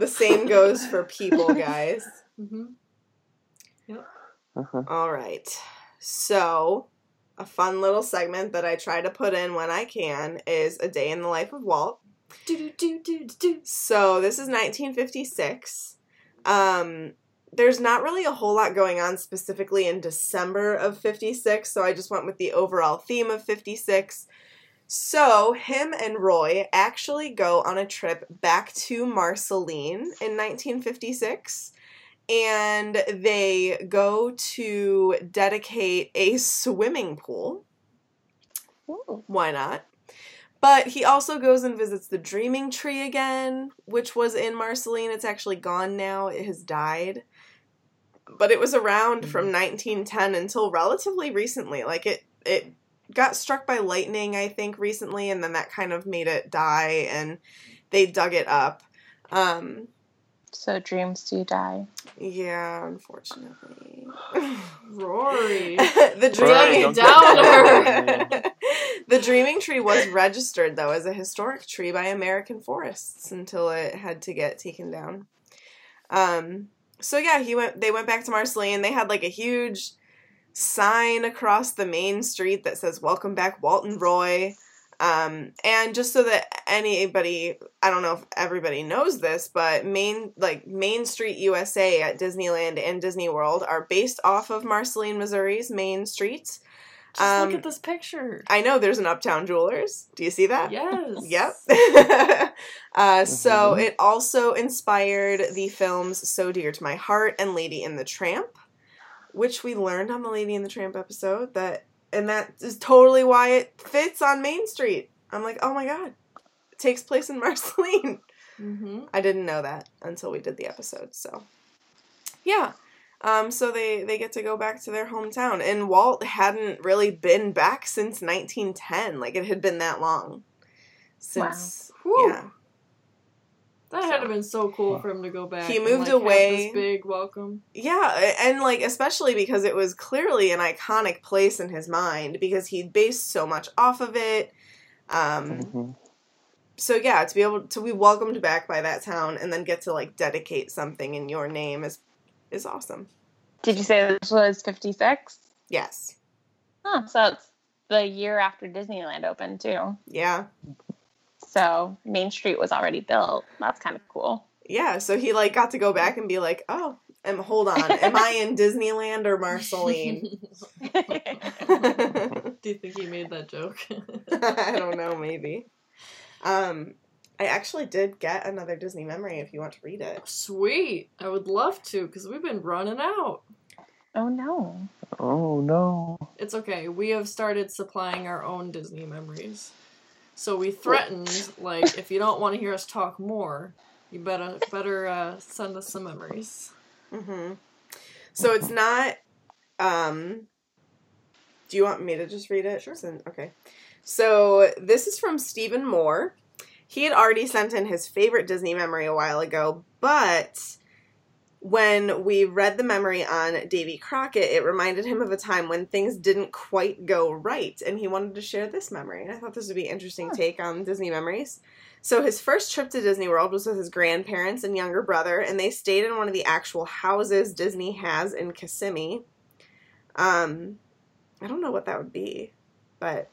the same goes for people, guys. mm-hmm. Uh-huh. All right. So, a fun little segment that I try to put in when I can is a day in the life of Walt. do, do, do, do. So, this is 1956. Um, there's not really a whole lot going on specifically in December of 56, so I just went with the overall theme of 56. So, him and Roy actually go on a trip back to Marceline in 1956 and they go to dedicate a swimming pool. Ooh. Why not? But he also goes and visits the Dreaming Tree again, which was in Marceline. It's actually gone now, it has died. But it was around from mm-hmm. 1910 until relatively recently. Like it it got struck by lightning, I think, recently, and then that kind of made it die and they dug it up. Um So dreams do die. yeah, unfortunately. rory the dreaming don't the dreaming tree was registered though as a historic tree by American Forests until it had to get taken down. Um so yeah, he went they went back to Marceline. They had like a huge sign across the main street that says welcome back Walton Roy. Um, and just so that anybody, I don't know if everybody knows this, but Main like Main Street USA at Disneyland and Disney World are based off of Marceline, Missouri's Main Streets. just Um, look at this picture I know there's an Uptown Jewelers. Do you see that? yes Yep. uh, So Mhm. it also inspired the films So Dear to My Heart and Lady and the Tramp, which we learned on the Lady and the Tramp episode that, and that is totally why it fits on Main Street. I'm like, oh my god, it takes place in Marceline. mm-hmm. I didn't know that until we did the episode. So, yeah. Um, so they they get to go back to their hometown, and Walt hadn't really been back since 1910. Like it had been that long since. Whew. Yeah. That had have been so cool for him to go back. He and, moved like, have away. This big welcome. Yeah, and like especially because it was clearly an iconic place in his mind because he based so much off of it. Um, Mhm. so yeah, to be able to be welcomed back by that town and then get to like dedicate something in your name is is awesome. Did you say this was 56? Yes. Huh, so it's the year after Disneyland opened, too. Yeah. So Main Street was already built. That's kind of cool. Yeah, so he like got to go back and be like, "Oh, am hold on, am I in Disneyland or Marceline?" Do you think he made that joke? I don't know, maybe. Um, I actually did get another Disney memory if you want to read it. Sweet. I would love to because we've been running out. oh, no. Oh no. It's okay. We have started supplying our own Disney memories. So we threatened, like, if you don't want to hear us talk more, you better better uh, send us some memories. hmm So it's not. Um, do you want me to just read it? Sure. Okay. So this is from Stephen Moore. He had already sent in his favorite Disney memory a while ago, but when we read the memory on Davy Crockett, it reminded him of a time when things didn't quite go right, and he wanted to share this memory. And I thought this would be an interesting Huh. take on Disney memories. So his first trip to Disney World was with his grandparents and younger brother, and they stayed in one of the actual houses Disney has in Kissimmee. Um, I don't know what that would be, but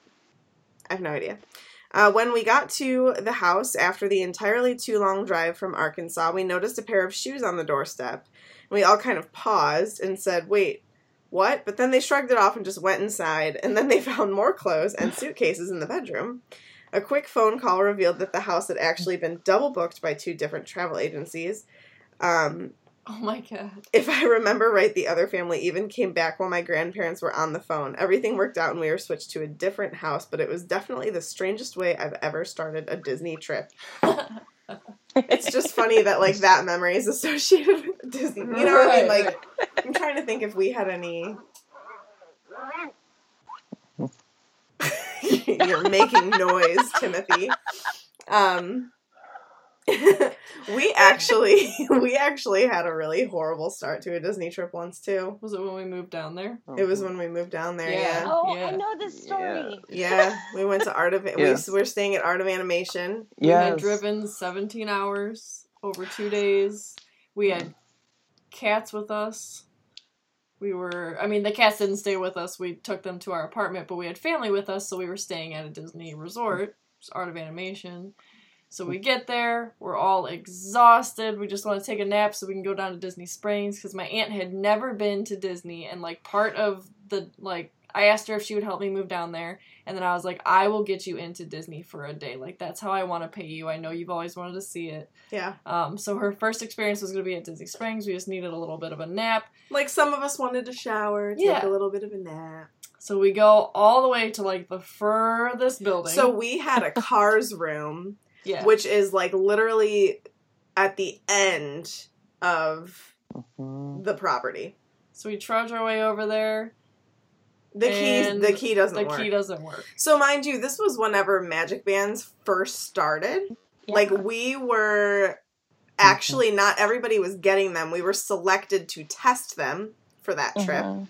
I have no idea. Uh, when we got to the house after the entirely too long drive from Arkansas, we noticed a pair of shoes on the doorstep. And We all kind of paused and said, Wait, what? But then they shrugged it off and just went inside, and then they found more clothes and suitcases in the bedroom. A quick phone call revealed that the house had actually been double booked by two different travel agencies. Um, Oh my god. if I remember right, the other family even came back while my grandparents were on the phone. Everything worked out and we were switched to a different house, but it was definitely the strangest way I've ever started a Disney trip. It's just funny that like that memory is associated with Disney. You know what I mean? Like I'm trying to think if we had any You're making noise, Timothy. Um we actually we actually had a really horrible start to a Disney trip once too. Was it when we moved down there? It was oh. when we moved down there, Yeah. yeah. Oh, Yeah. I know this story. Yeah, we went to Art of Yes. we we're staying at Art of Animation. Yeah, we had driven 17 hours over two days. We had cats with us. We were, I mean, the cats didn't stay with us. We took them to our apartment, but we had family with us, so we were staying at a Disney resort, Art of Animation. So we get there, we're all exhausted. We just want to take a nap so we can go down to Disney Springs because my aunt had never been to Disney, and like part of the like, I asked her if she would help me move down there, and then I was like, I will get you into Disney for a day. Like that's how I want to pay you. I know you've always wanted to see it. Yeah. Um, so her first experience was going to be at Disney Springs. We just needed a little bit of a nap. Like some of us wanted to shower, take Yeah. a little bit of a nap. So we go all the way to like the furthest building. So we had a cars room, yeah, which is like literally at the end of Mhm. the property. so we trudge our way over there. The key the key doesn't work. The work. key doesn't work. so mind you, this was whenever Magic Bands first started. Yeah. Like we were actually not everybody was getting them. We were selected to test them for that trip. Mhm.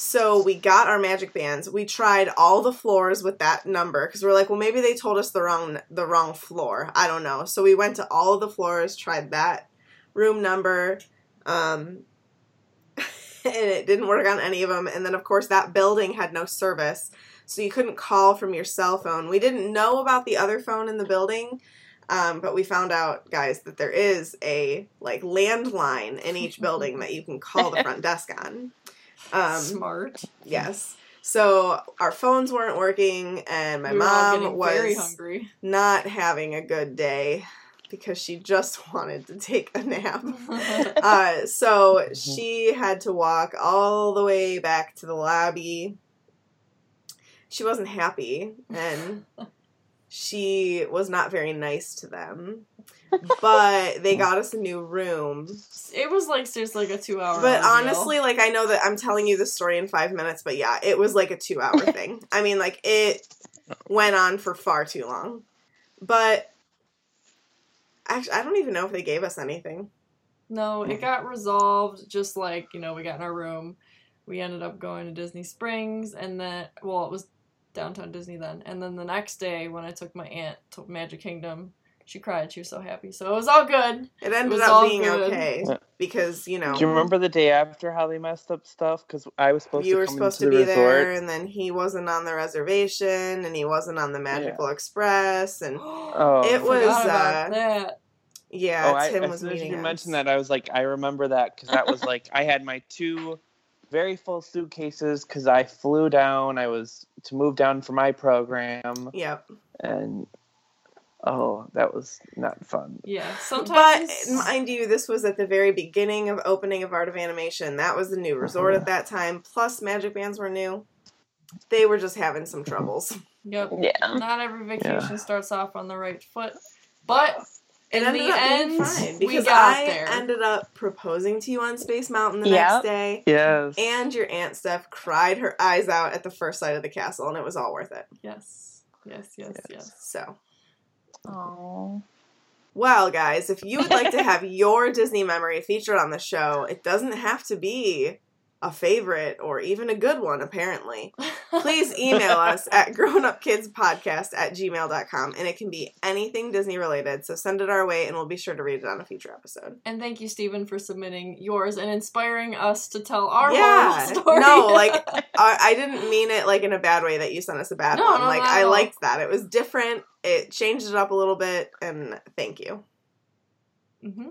So we got our magic bands. We tried all the floors with that number because we're like, well, maybe they told us the wrong the wrong floor. I don't know. So we went to all of the floors, tried that room number, um, and it didn't work on any of them. And then of course that building had no service, so you couldn't call from your cell phone. We didn't know about the other phone in the building. Um, but we found out, guys, that there is a like landline in each building that you can call the front desk on. Um, Smart. Yes. So our phones weren't working, and my we mom getting very was hungry. not having a good day because she just wanted to take a nap. Uh, so she had to walk all the way back to the lobby. She wasn't happy, and she was not very nice to them. But they got us a new room. it was like seriously like a two hour. But honestly, like I know that I'm telling you the story in five minutes, but yeah, it was like a two hour thing. I mean, like it went on for far too long. But actually, I don't even know if they gave us anything. No, it hmm. got resolved just like, you know, we got in our room. We ended up going to Disney Springs and then well, it was downtown Disney then. And then the next day when I took my aunt to Magic Kingdom, she cried. She was so happy. So it was all good. It ended was up all being good. okay because you know Do you remember the day after how they messed up stuff? Because I was supposed you to were come supposed to the be resort. there, and then he wasn't on the reservation, and he wasn't on the Magical Express, and Oh, It was, uh, that. yeah, oh, I, Tim as was as meeting you us. mentioned that, I was like, I remember that because that was like I had my two very full suitcases because I flew down. I was to move down for my program, Yep. and oh, that was not fun. Yeah. Sometimes, but mind you, this was at the very beginning of opening of Art of Animation. That was the new resort Uh-huh. at that time. Plus, Magic Bands were new. They were just having some troubles. Yep. Yeah. Not every vacation starts off on the right foot. But It in ended the up end, being fine we because got I there. ended up proposing to you on Space Mountain the Yep. next day. Yes. And your Aunt Steph cried her eyes out at the first sight of the castle, and it was all worth it. yes. Yes, yes, Yes. yes. So, Oh. well, guys, if you would like to have your Disney memory featured on the show, it doesn't have to be a favorite or even a good one, apparently. Please email us at grownupkidspodcast at gmail.com, and it can be anything Disney related. So send it our way, and we'll be sure to read it on a future episode. And thank you, Stephen, for submitting yours and inspiring us to tell our Yeah. story. No, like, I, I didn't mean it like in a bad way that you sent us a bad No, one. no, like at I liked that. It was different. It changed it up a little bit, and thank you. Mm-hmm.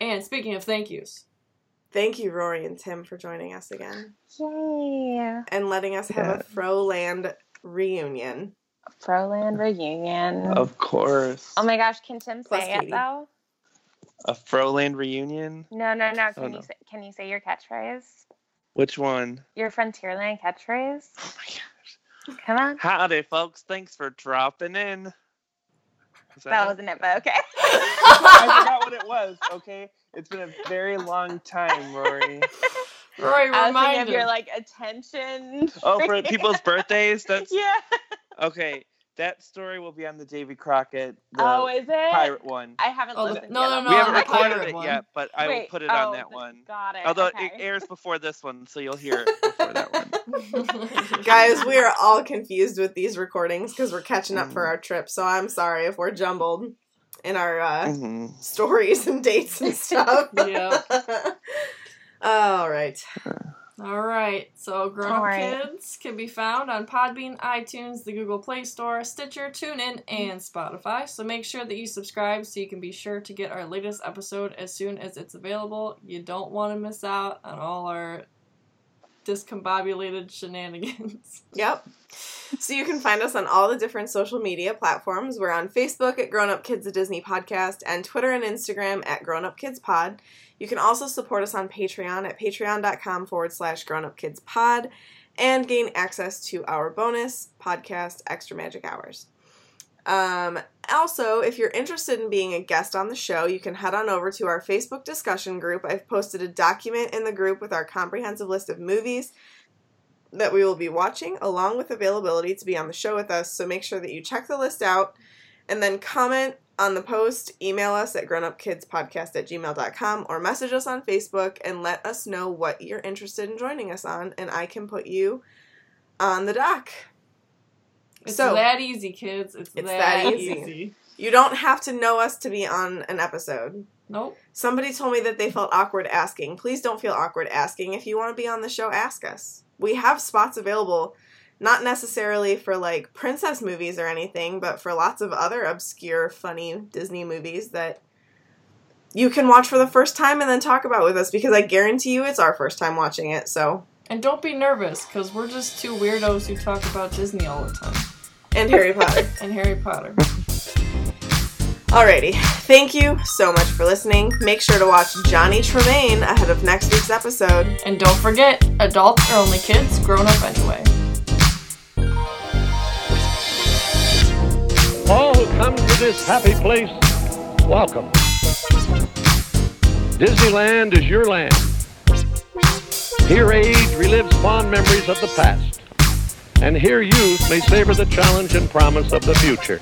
And speaking of thank yous, Thank you, Rory and Tim, for joining us again Yay. and letting us have a Froland reunion. Froland reunion. Of course. Oh my gosh, can Tim Plus say Katie. it though? A Froland reunion. No, no, no. Oh, can Oh, you no. say, can you say your catchphrase? Which one? Your Frontierland catchphrase? Oh my gosh. Come on. Howdy, folks. Thanks for dropping in. Is That it? wasn't it, but okay. I forgot what it was. Okay, it's been a very long time, Rory. Rory I was thinking of your like attention. Oh, for people's birthdays. That's yeah. okay. That story will be on the Davy Crockett, the oh, is it? pirate one. I haven't Oh, listened. no, yet. no, no, we on haven't recorded it one. yet, but I will put it oh, on that th- one. Got it. Although okay. it airs before this one, so you'll hear it before that one. Guys, we are all confused with these recordings because we're catching up for Mm. our trip. So I'm sorry if we're jumbled in our uh, hmm stories and dates and stuff. Yep. all right. All right. So, Grown Up right. Kids can be found on Podbean, iTunes, the Google Play Store, Stitcher, TuneIn, and Spotify. So, make sure that you subscribe so you can be sure to get our latest episode as soon as it's available. You don't want to miss out on all our discombobulated shenanigans. Yep. So you can find us on all the different social media platforms. We're on Facebook at Grown Up Kids a Disney Podcast and Twitter and Instagram at Grown Up Kids Pod. You can also support us on Patreon at patreon.com forward slash grown up kids pod and gain access to our bonus podcast, Extra Magic Hours. Um, also, if you're interested in being a guest on the show, you can head on over to our Facebook discussion group. I've posted a document in the group with our comprehensive list of movies that we will be watching, along with availability to be on the show with us. So make sure that you check the list out and then comment on the post, email us at grownupkidspodcast at gmail.com or message us on Facebook and let us know what you're interested in joining us on, and I can put you on the dock. It's So- that easy, kids. It's, It's that, that easy. easy. You don't have to know us to be on an episode. Nope. Somebody told me that they felt awkward asking. Please don't feel awkward asking. If you want to be on the show, ask us. We have spots available, not necessarily for like princess movies or anything, but for lots of other obscure, funny Disney movies that you can watch for the first time and then talk about with us because I guarantee you it's our first time watching it. So, And don't be nervous, because we're just two weirdos who talk about Disney all the time. And Harry Potter. And Harry Potter. Alrighty. Thank you so much for listening. Make sure to watch Johnny Tremain ahead of next week's episode. And don't forget, adults are only kids, grown up anyway. All who come to this happy place, welcome. Disneyland is your land. Here age relives fond memories of the past. And here youth may savor the challenge and promise of the future.